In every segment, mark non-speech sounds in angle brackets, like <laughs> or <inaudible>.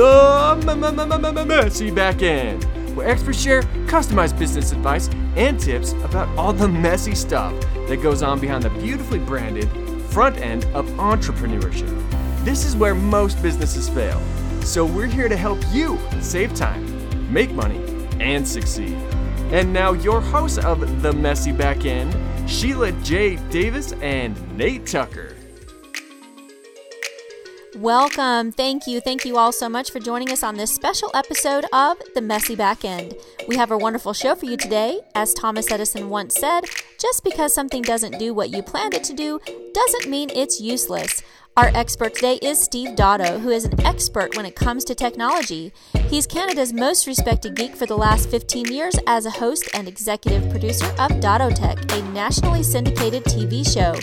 the messy back end, where experts share customized business advice and tips about all the messy stuff that goes on behind the beautifully branded front end of entrepreneurship. This is where most businesses fail, so we're here to help you save time, make money, and succeed. And now, your hosts of The Messy Back End, Sheila J. Davis and Nate Tucker. Welcome. Thank you. Thank you all so much for joining us on this special episode of The Messy Back End. We have a wonderful show for you today. As Thomas Edison once said, just because something doesn't do what you planned it to do doesn't mean it's useless. Our expert today is Steve Dotto, who is an expert when it comes to technology. He's Canada's most respected geek for the last 15 years as a host and executive producer of Dotto Tech, a nationally syndicated TV show.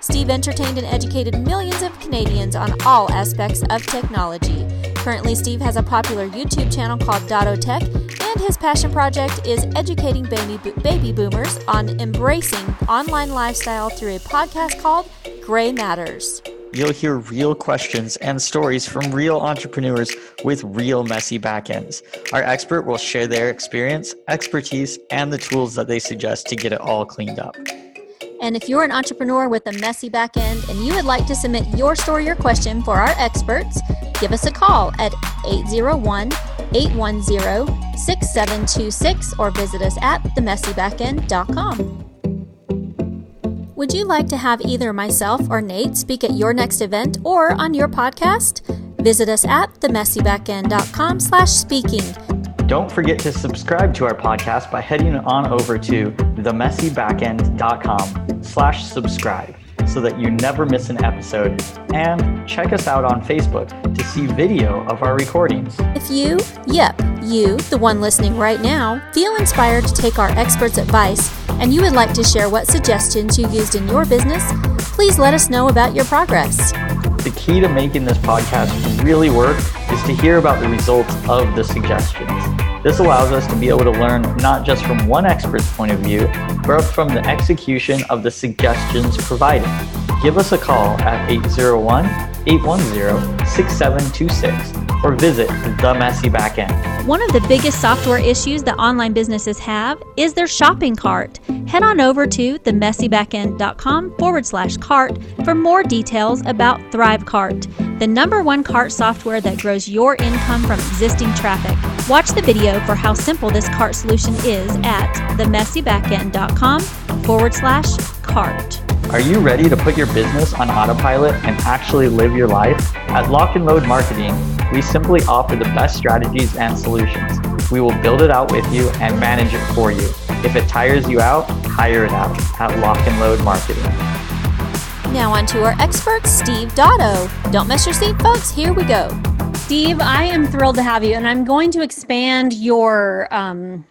Steve entertained and educated millions of Canadians on all aspects of technology. Currently, Steve has a popular YouTube channel called Dotto Tech, and his passion project is educating baby, baby boomers on embracing online lifestyle through a podcast called Gray Matters. You'll hear real questions and stories from real entrepreneurs with real messy backends. Our expert will share their experience, expertise, and the tools that they suggest to get it all cleaned up. And if you're an entrepreneur with a messy back end and you would like to submit your story or question for our experts, give us a call at 801 810 6726 or visit us at themessybackend.com. Would you like to have either myself or Nate speak at your next event or on your podcast? Visit us at themessybackend.com slash speaking. Don't forget to subscribe to our podcast by heading on over to themessybackend.com slash subscribe so that you never miss an episode. And check us out on Facebook to see video of our recordings. If you, yep, you, the one listening right now, feel inspired to take our experts' advice and you would like to share what suggestions you used in your business, please let us know about your progress. The key to making this podcast really work is to hear about the results of the suggestions. This allows us to be able to learn not just from one expert's point of view, but from the execution of the suggestions provided. Give us a call at 801 810 6726 or visit The Messy Backend. One of the biggest software issues that online businesses have is their shopping cart. Head on over to themessybackend.com forward slash cart for more details about ThriveCart, the number one cart software that grows your income from existing traffic. Watch the video for how simple this cart solution is at themessybackend.com forward slash cart. Are you ready to put your business on autopilot and actually live your life? At Lock and Load Marketing, we simply offer the best strategies and solutions. We will build it out with you and manage it for you. If it tires you out, hire it out at Lock and Load Marketing. Now on to our expert, Steve Dotto. Don't miss your seat, folks. Here we go. Steve, I am thrilled to have you, and I'm going to expand your um,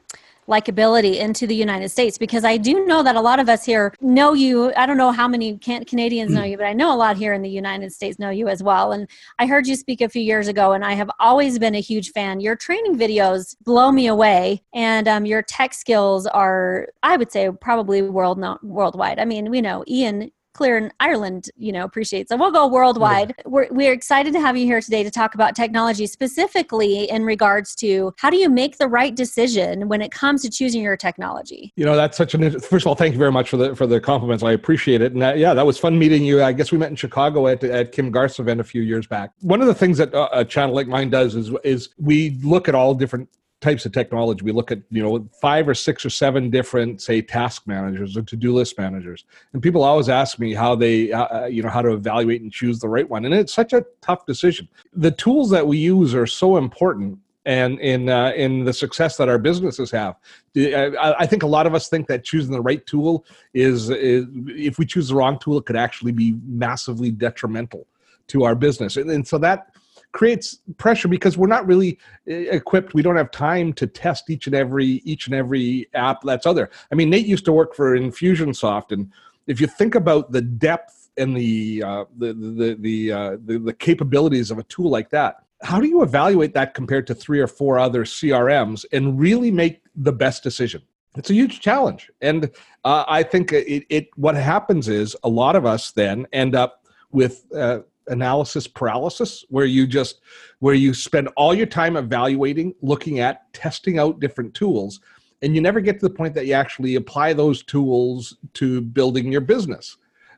likability into the United States because I do know that a lot of us here know you. I don't know how many can- Canadians know you, but I know a lot here in the United States know you as well. And I heard you speak a few years ago, and I have always been a huge fan. Your training videos blow me away, and um, your tech skills are, I would say, probably world not worldwide. I mean, we know Ian clear in Ireland, you know, appreciates. So we'll go worldwide. Yeah. We're, we're excited to have you here today to talk about technology, specifically in regards to how do you make the right decision when it comes to choosing your technology. You know, that's such an. First of all, thank you very much for the for the compliments. I appreciate it. And that, yeah, that was fun meeting you. I guess we met in Chicago at at Kim Garst's event a few years back. One of the things that a channel like mine does is is we look at all different types of technology. We look at you know five or six or seven different say task managers or to-do list managers, and people always ask me how they uh, uh, you know how to evaluate and choose the right one, and it's such a tough decision. The tools that we use are so important. And in uh, in the success that our businesses have, I, I think a lot of us think that choosing the right tool is, is if we choose the wrong tool, it could actually be massively detrimental to our business. And, and so that creates pressure because we're not really uh, equipped. We don't have time to test each and every each and every app that's out there. I mean nate used to work for infusionsoft and if you think about the depth and the uh, the the the, uh, the the capabilities of a tool like that how do you evaluate that compared to three or four other crms and really make the best decision? It's a huge challenge. And uh, i think it, it what happens is a lot of us then end up with uh, analysis paralysis where you just where you spend all your time evaluating looking at testing out different tools and you never get to the point that you actually apply those tools to building your business.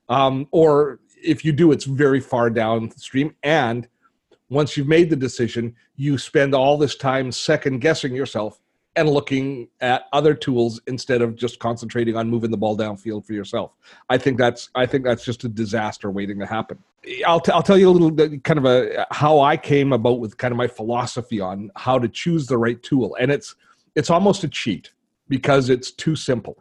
Um, or if you do it's very far downstream and once you've made the decision you spend all this time second guessing yourself and looking at other tools instead of just concentrating on moving the ball downfield for yourself. I think that's I think that's just a disaster waiting to happen. I'll, t- I'll tell you a little kind of a how I came about with kind of my philosophy on how to choose the right tool, and it's it's almost a cheat because it's too simple.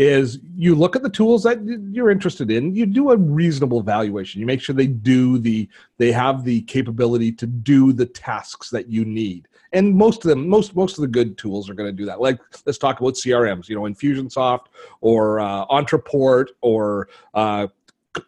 Is you look at the tools that you're interested in, you do a reasonable valuation. You make sure they do the they have the capability to do the tasks that you need. And most of them most most of the good tools are going to do that. Like let's talk about crms you know infusionsoft or uh, ontraport or uh,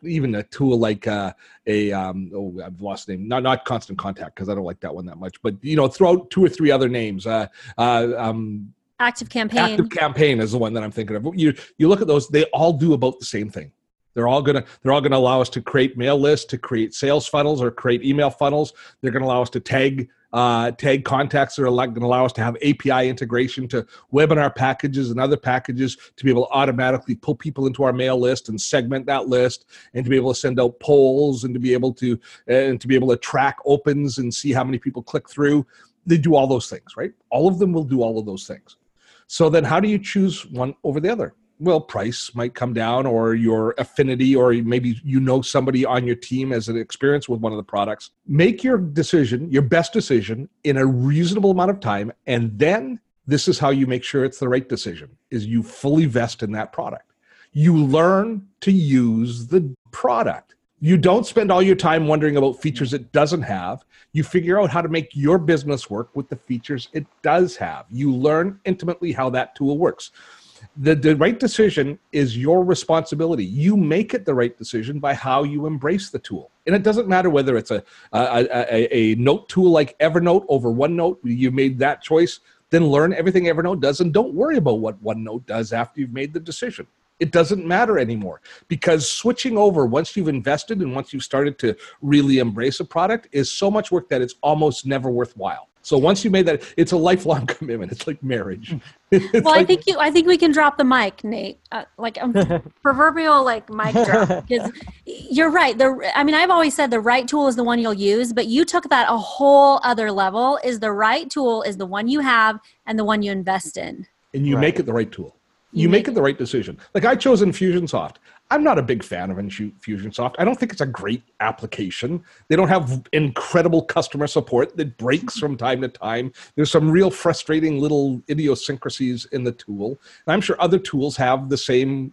even a tool like uh, a um, oh I've lost the name not not constant contact because I don't like that one that much but you know throw out two or three other names uh, uh, um, active campaign active campaign is the one that I'm thinking of you you look at those they all do about the same thing they're all gonna they're all gonna allow us to create mail lists to create sales funnels or create email funnels they're gonna allow us to tag uh, tag contacts that are going to allow us to have API integration to webinar packages and other packages to be able to automatically pull people into our mail list and segment that list and to be able to send out polls and to be able to and to be able to track opens and see how many people click through. They do all those things, right? All of them will do all of those things. So then how do you choose one over the other? well price might come down or your affinity or maybe you know somebody on your team has an experience with one of the products. Make your decision your best decision in a reasonable amount of time and then this is how you make sure it's the right decision is you fully vest in that product. You learn to use the product you don't spend all your time wondering about features it doesn't have you figure out how to make your business work with the features it does have you learn intimately how that tool works the, the right decision is your responsibility. You make it the right decision by how you embrace the tool. And it doesn't matter whether it's a, a, a, a note tool like Evernote over OneNote, you made that choice, then learn everything Evernote does and don't worry about what OneNote does after you've made the decision. It doesn't matter anymore because switching over once you've invested and once you've started to really embrace a product is so much work that it's almost never worthwhile. So once you made that, it's a lifelong <laughs> commitment. It's like marriage. <laughs> It's well, like, I think you. I think we can drop the mic, Nate. Uh, like a um, <laughs> proverbial like mic drop. Because you're right. The I mean, I've always said the right tool is the one you'll use, but you took that a whole other level. Is the right tool is the one you have and the one you invest in. And you right. make it the right tool. You, mm-hmm. make, make it the right decision. Like I chose Infusionsoft. I'm not a big fan of Infusionsoft. I don't think it's a great application. They don't have incredible customer support that breaks from time to time. There's some real frustrating little idiosyncrasies in the tool. And I'm sure other tools have the same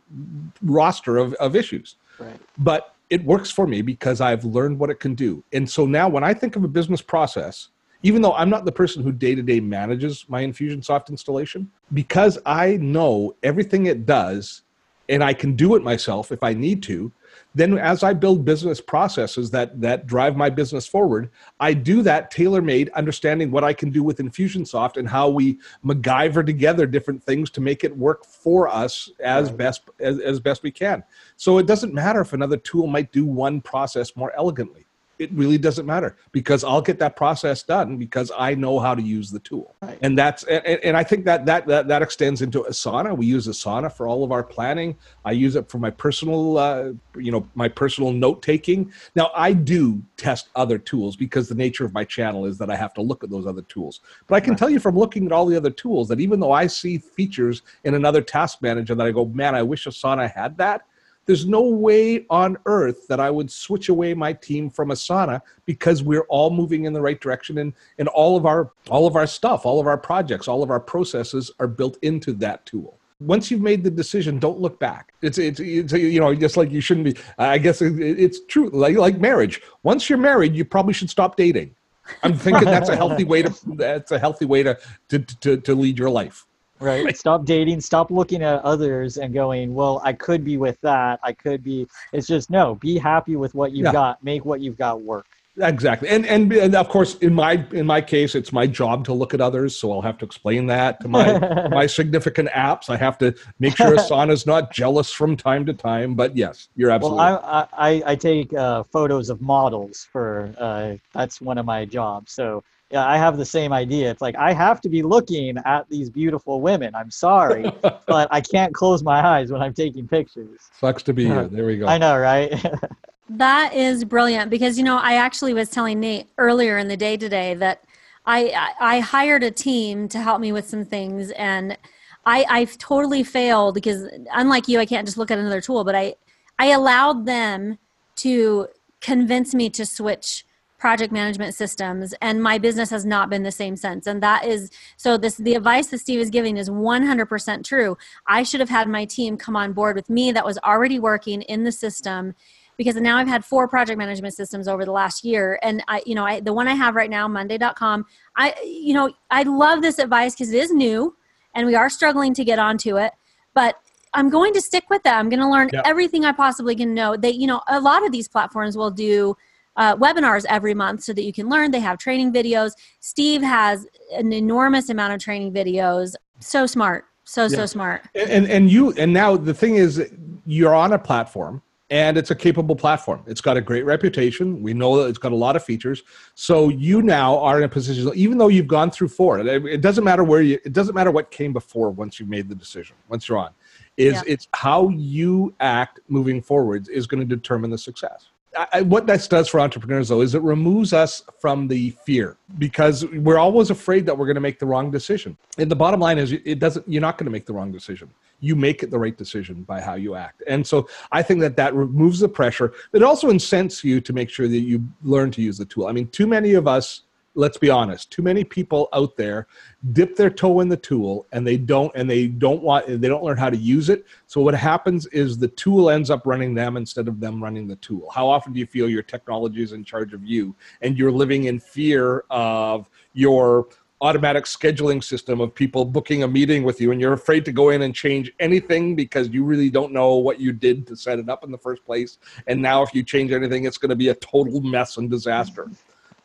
roster of, of issues. Right. But it works for me because I've learned what it can do. And so now when I think of a business process, even though I'm not the person who day to day manages my Infusionsoft installation, because I know everything it does and I can do it myself if I need to, then as I build business processes that that drive my business forward, I do that tailor made, understanding what I can do with Infusionsoft and how we MacGyver together different things to make it work for us as right. best as, as best we can. So it doesn't matter if another tool might do one process more elegantly it really doesn't matter because I'll get that process done because I know how to use the tool. Right. And that's and, and, I think that, that that that extends into Asana. We use Asana for all of our planning. I use it for my personal uh, you know my personal note taking. Now I do test other tools because the nature of my channel is that I have to look at those other tools. But I can right. tell you from looking at all the other tools that even though I see features in another task manager that I go, man, I wish Asana had that there's no way on earth that I would switch away my team from Asana because we're all moving in the right direction and, and all of our all of our stuff, all of our projects, all of our processes are built into that tool. Once you've made the decision, don't look back. It's, it's, it's you know, just like you shouldn't be. I guess it's true. Like, like marriage. Once you're married, you probably should stop dating. I'm thinking that's a healthy way to that's a healthy way to to, to, to lead your life? Right? <laughs> Stop dating, stop looking at others and going, well, I could be with that. I could be. It's just no, be happy with what you've yeah. got, make what you've got work. Exactly, and, and and of course, in my in my case, it's my job to look at others, so I'll have to explain that to my <laughs> my significant apps. I have to make sure <laughs> Asana's not jealous from time to time. But yes, you're absolutely. Well, I I, I take uh, photos of models for uh, that's one of my jobs. So yeah, I have the same idea. It's like I have to be looking at these beautiful women. I'm sorry, <laughs> but I can't close my eyes when I'm taking pictures. Sucks to be you. <laughs> There we go. I know, right? <laughs> that is brilliant because you know I actually was telling Nate earlier in the day today that I I hired a team to help me with some things and I I've totally failed because unlike you I can't just look at another tool but I I allowed them to convince me to switch project management systems and my business has not been the same since. And that is so this the advice that steve is giving is 100% true. I should have had my team come on board with me that was already working in the system because now i've had four project management systems over the last year. And i you know I, the one i have right now monday.com i you know i love this advice because it is new and we are struggling to get onto it but i'm going to stick with that i'm going to learn yep. everything i possibly can know. That, you know a lot of these platforms will do uh, webinars every month so that you can learn. They have training videos. Steve has an enormous amount of training videos. So smart. So, yeah. so smart. And, and you, and now the thing is, you're on a platform and it's a capable platform. It's got a great reputation. We know that it's got a lot of features. So you now are in a position, even though you've gone through four, it doesn't matter where you, it doesn't matter what came before once you made the decision, once you're on, is yeah. it's how you act moving forwards is going to determine the success. I, what this does for entrepreneurs though is it removes us from the fear because we're always afraid that we're going to make the wrong decision. And the bottom line is it doesn't you're not going to make the wrong decision. You make it the right decision by how you act. And so i think that that removes the pressure. It also incents you to make sure that you learn to use the tool. I mean too many of us let's be honest too many people out there dip their toe in the tool and they don't and they don't want they don't learn how to use it. So what happens is the tool ends up running them instead of them running the tool. How often do you feel your technology is in charge of you and you're living in fear of your automatic scheduling system of people booking a meeting with you and you're afraid to go in and change anything because you really don't know what you did to set it up in the first place? And now if you change anything it's going to be a total mess and disaster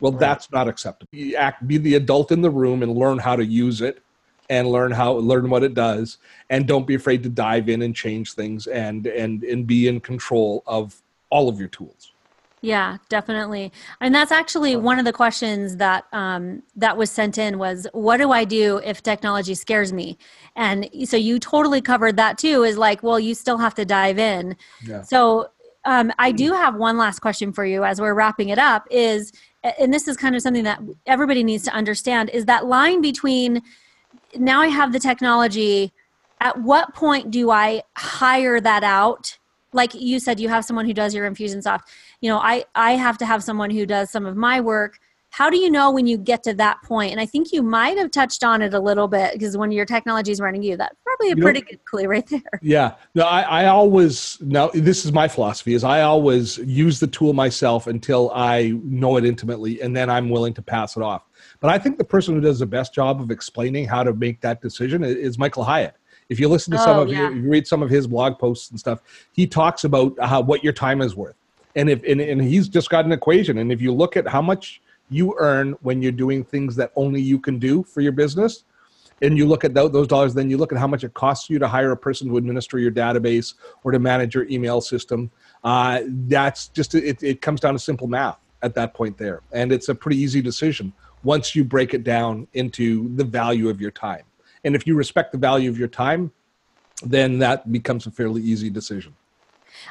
well, right. that's not acceptable. You act, be the adult in the room and learn how to use it and learn how learn what it does and don't be afraid to dive in and change things and and and be in control of all of your tools yeah definitely and that's actually one of the questions that um, that was sent in was what do i do if technology scares me and so you totally covered that too is like well you still have to dive in yeah. so um, i do have one last question for you as we're wrapping it up is and this is kind of something that everybody needs to understand is that line between now I have the technology at what point do I hire that out? Like you said you have someone who does your infusionsoft you know I I have to have someone who does some of my work. How do you know when you get to that point? And i think you might have touched on it a little bit because when your technology is running you that's probably a pretty know, good clue right there. Yeah. No I, I always now this is my philosophy is i always use the tool myself until i know it intimately and then i'm willing to pass it off. But i think the person who does the best job of explaining how to make that decision is michael hyatt. If you listen to some oh, of yeah. you read some of his blog posts and stuff he talks about how what your time is worth. And if and, and he's just got an equation and if you look at how much you earn when you're doing things that only you can do for your business and you look at those dollars then you look at how much it costs you to hire a person to administer your database or to manage your email system. Uh, that's just it, it comes down to simple math at that point there. And it's a pretty easy decision once you break it down into the value of your time. And if you respect the value of your time then that becomes a fairly easy decision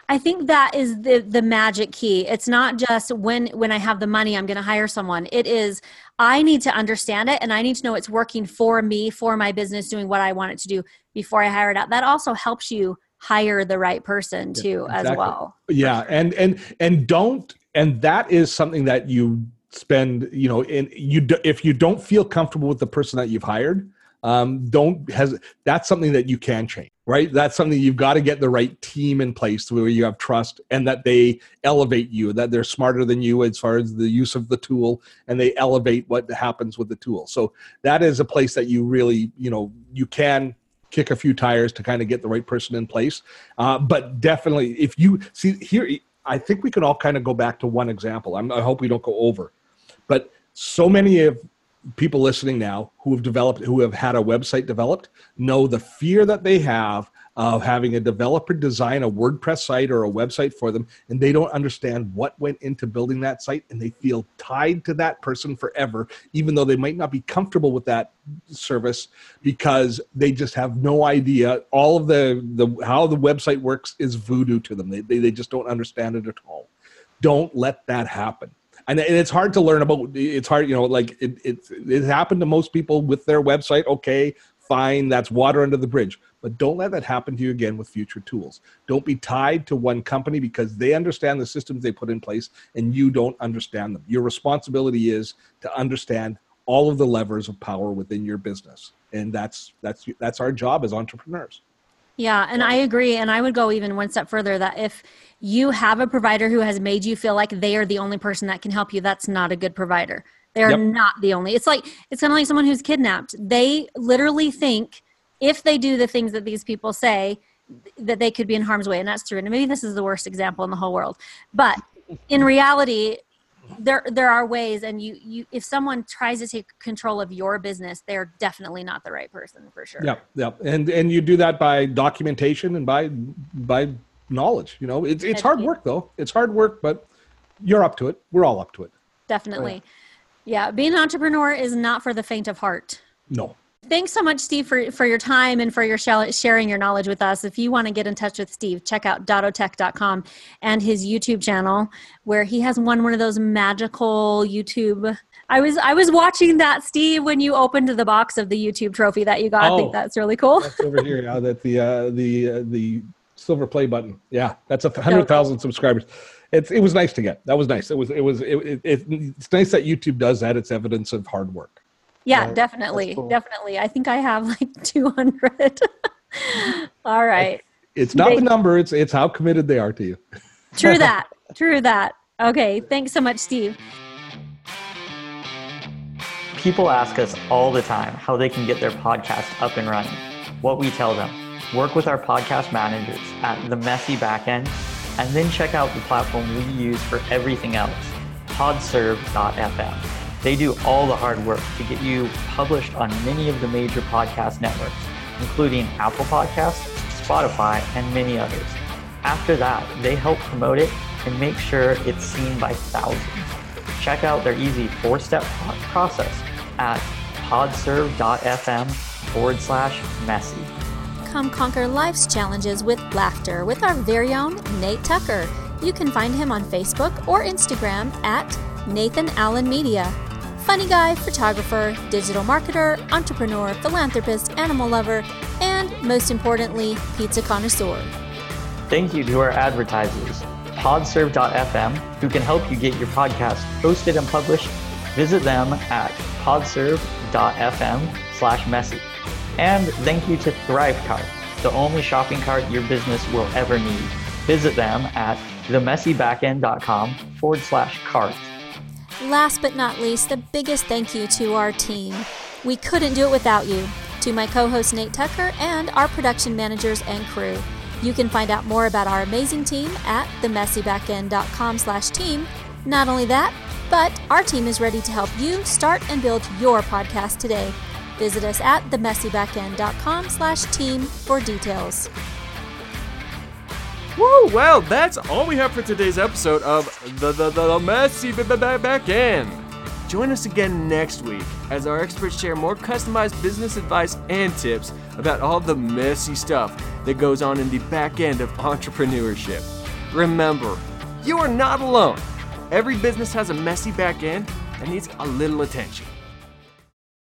I think that is the the magic key. It's not just when when I have the money I'm going to hire someone. It is I need to understand it and I need to know it's working for me, for my business doing what I want it to do before I hire it out. That also helps you hire the right person too yeah, exactly. as well. Yeah, and and and don't and that is something that you spend, you know, in you if you don't feel comfortable with the person that you've hired, um, don't has that's something that you can change right? That's something you've got to get the right team in place where you have trust and that they elevate you that they're smarter than you as far as the use of the tool and they elevate what happens with the tool. So that is a place that you really you know you can kick a few tires to kind of get the right person in place. Uh, but definitely if you see here I think we can all kind of go back to one example. I'm, I hope we don't go over, but so many of people listening now who have developed, who have had a website developed, know the fear that they have of having a developer design a WordPress site or a website for them, and they don't understand what went into building that site, and they feel tied to that person forever, even though they might not be comfortable with that service because they just have no idea. All of the, the how the website works is voodoo to them. They, they, they just don't understand it at all. Don't let that happen and, it's hard to learn about it's hard you know like it, it it happened to most people with their website okay fine that's water under the bridge but don't let that happen to you again with future tools. Don't be tied to one company because they understand the systems they put in place and you don't understand them. Your responsibility is to understand all of the levers of power within your business. And that's that's that's our job as entrepreneurs. Yeah, and I agree. And I would go even one step further that if you have a provider who has made you feel like they are the only person that can help you, that's not a good provider. They're yep. not the only. It's like it's kind of like someone who's kidnapped. They literally think if they do the things that these people say, that they could be in harm's way. And that's true. And maybe this is the worst example in the whole world. But in reality, there there are ways and you you if someone tries to take control of your business they're definitely not the right person for sure. Yep yep and and you do that by documentation and by by knowledge you know? It's it's hard work though. It's hard work but you're up to it. We're all up to it. Definitely. Yeah being an entrepreneur is not for the faint of heart. No Thanks so much, Steve, for, for your time and for your sharing your knowledge with us. If you want to get in touch with Steve, check out dottotech.com and his YouTube channel where he has won one of those magical YouTube. I was I was watching that, Steve, when you opened the box of the YouTube trophy that you got. Oh, I think oh. that's really cool. That's over here. Yeah, that the uh, the uh, the silver play button. Yeah, that's a hundred thousand subscribers. It's it was nice to get. That was nice. It was it was it, it, it's nice that YouTube does that. It's evidence of hard work. Yeah, right? definitely. Cool. Definitely. I think I have like <laughs> 200. <laughs> All right. It's not they, the number, it's it's how committed they are to you. <laughs> true that. True that. Okay, thanks so much, Steve. People ask us all the time how they can get their podcast up and running. What we tell them, work with our podcast managers at the messy backend, and then check out the platform we use for everything else, podserve.fm. They do all the hard work to get you published on many of the major podcast networks, including Apple Podcasts, Spotify, and many others. After that, they help promote it and make sure it's seen by thousands. Check out their easy four step process at podserve.fm forward slash messy. Come conquer life's challenges with laughter with our very own Nate Tucker. You can find him on Facebook or Instagram at Nathan Allen Media. Funny guy, photographer, digital marketer, entrepreneur, philanthropist, animal lover, and most importantly, pizza connoisseur. Thank you to our advertisers, podserve.fm, who can help you get your podcast posted and published. Visit them at podserve.fm slash messy. And thank you to ThriveCart, the only shopping cart your business will ever need. Visit them at themessybackend.com forward slash cart. Last but not least, the biggest thank you to our team. We couldn't do it without you. To my co host Nate Tucker and our production managers and crew. You can find out more about our amazing team at themessybackend.com slash team. Not only that, but our team is ready to help you start and build your podcast today. Visit us at themessybackend.com slash team for details. Woo! Well, that's all we have for today's episode of the the, the, the messy back end. Join us again next week as our experts share more customized business advice and tips about all the messy stuff that goes on in the back end of entrepreneurship. Remember, you are not alone. Every business has a messy back end that needs a little attention.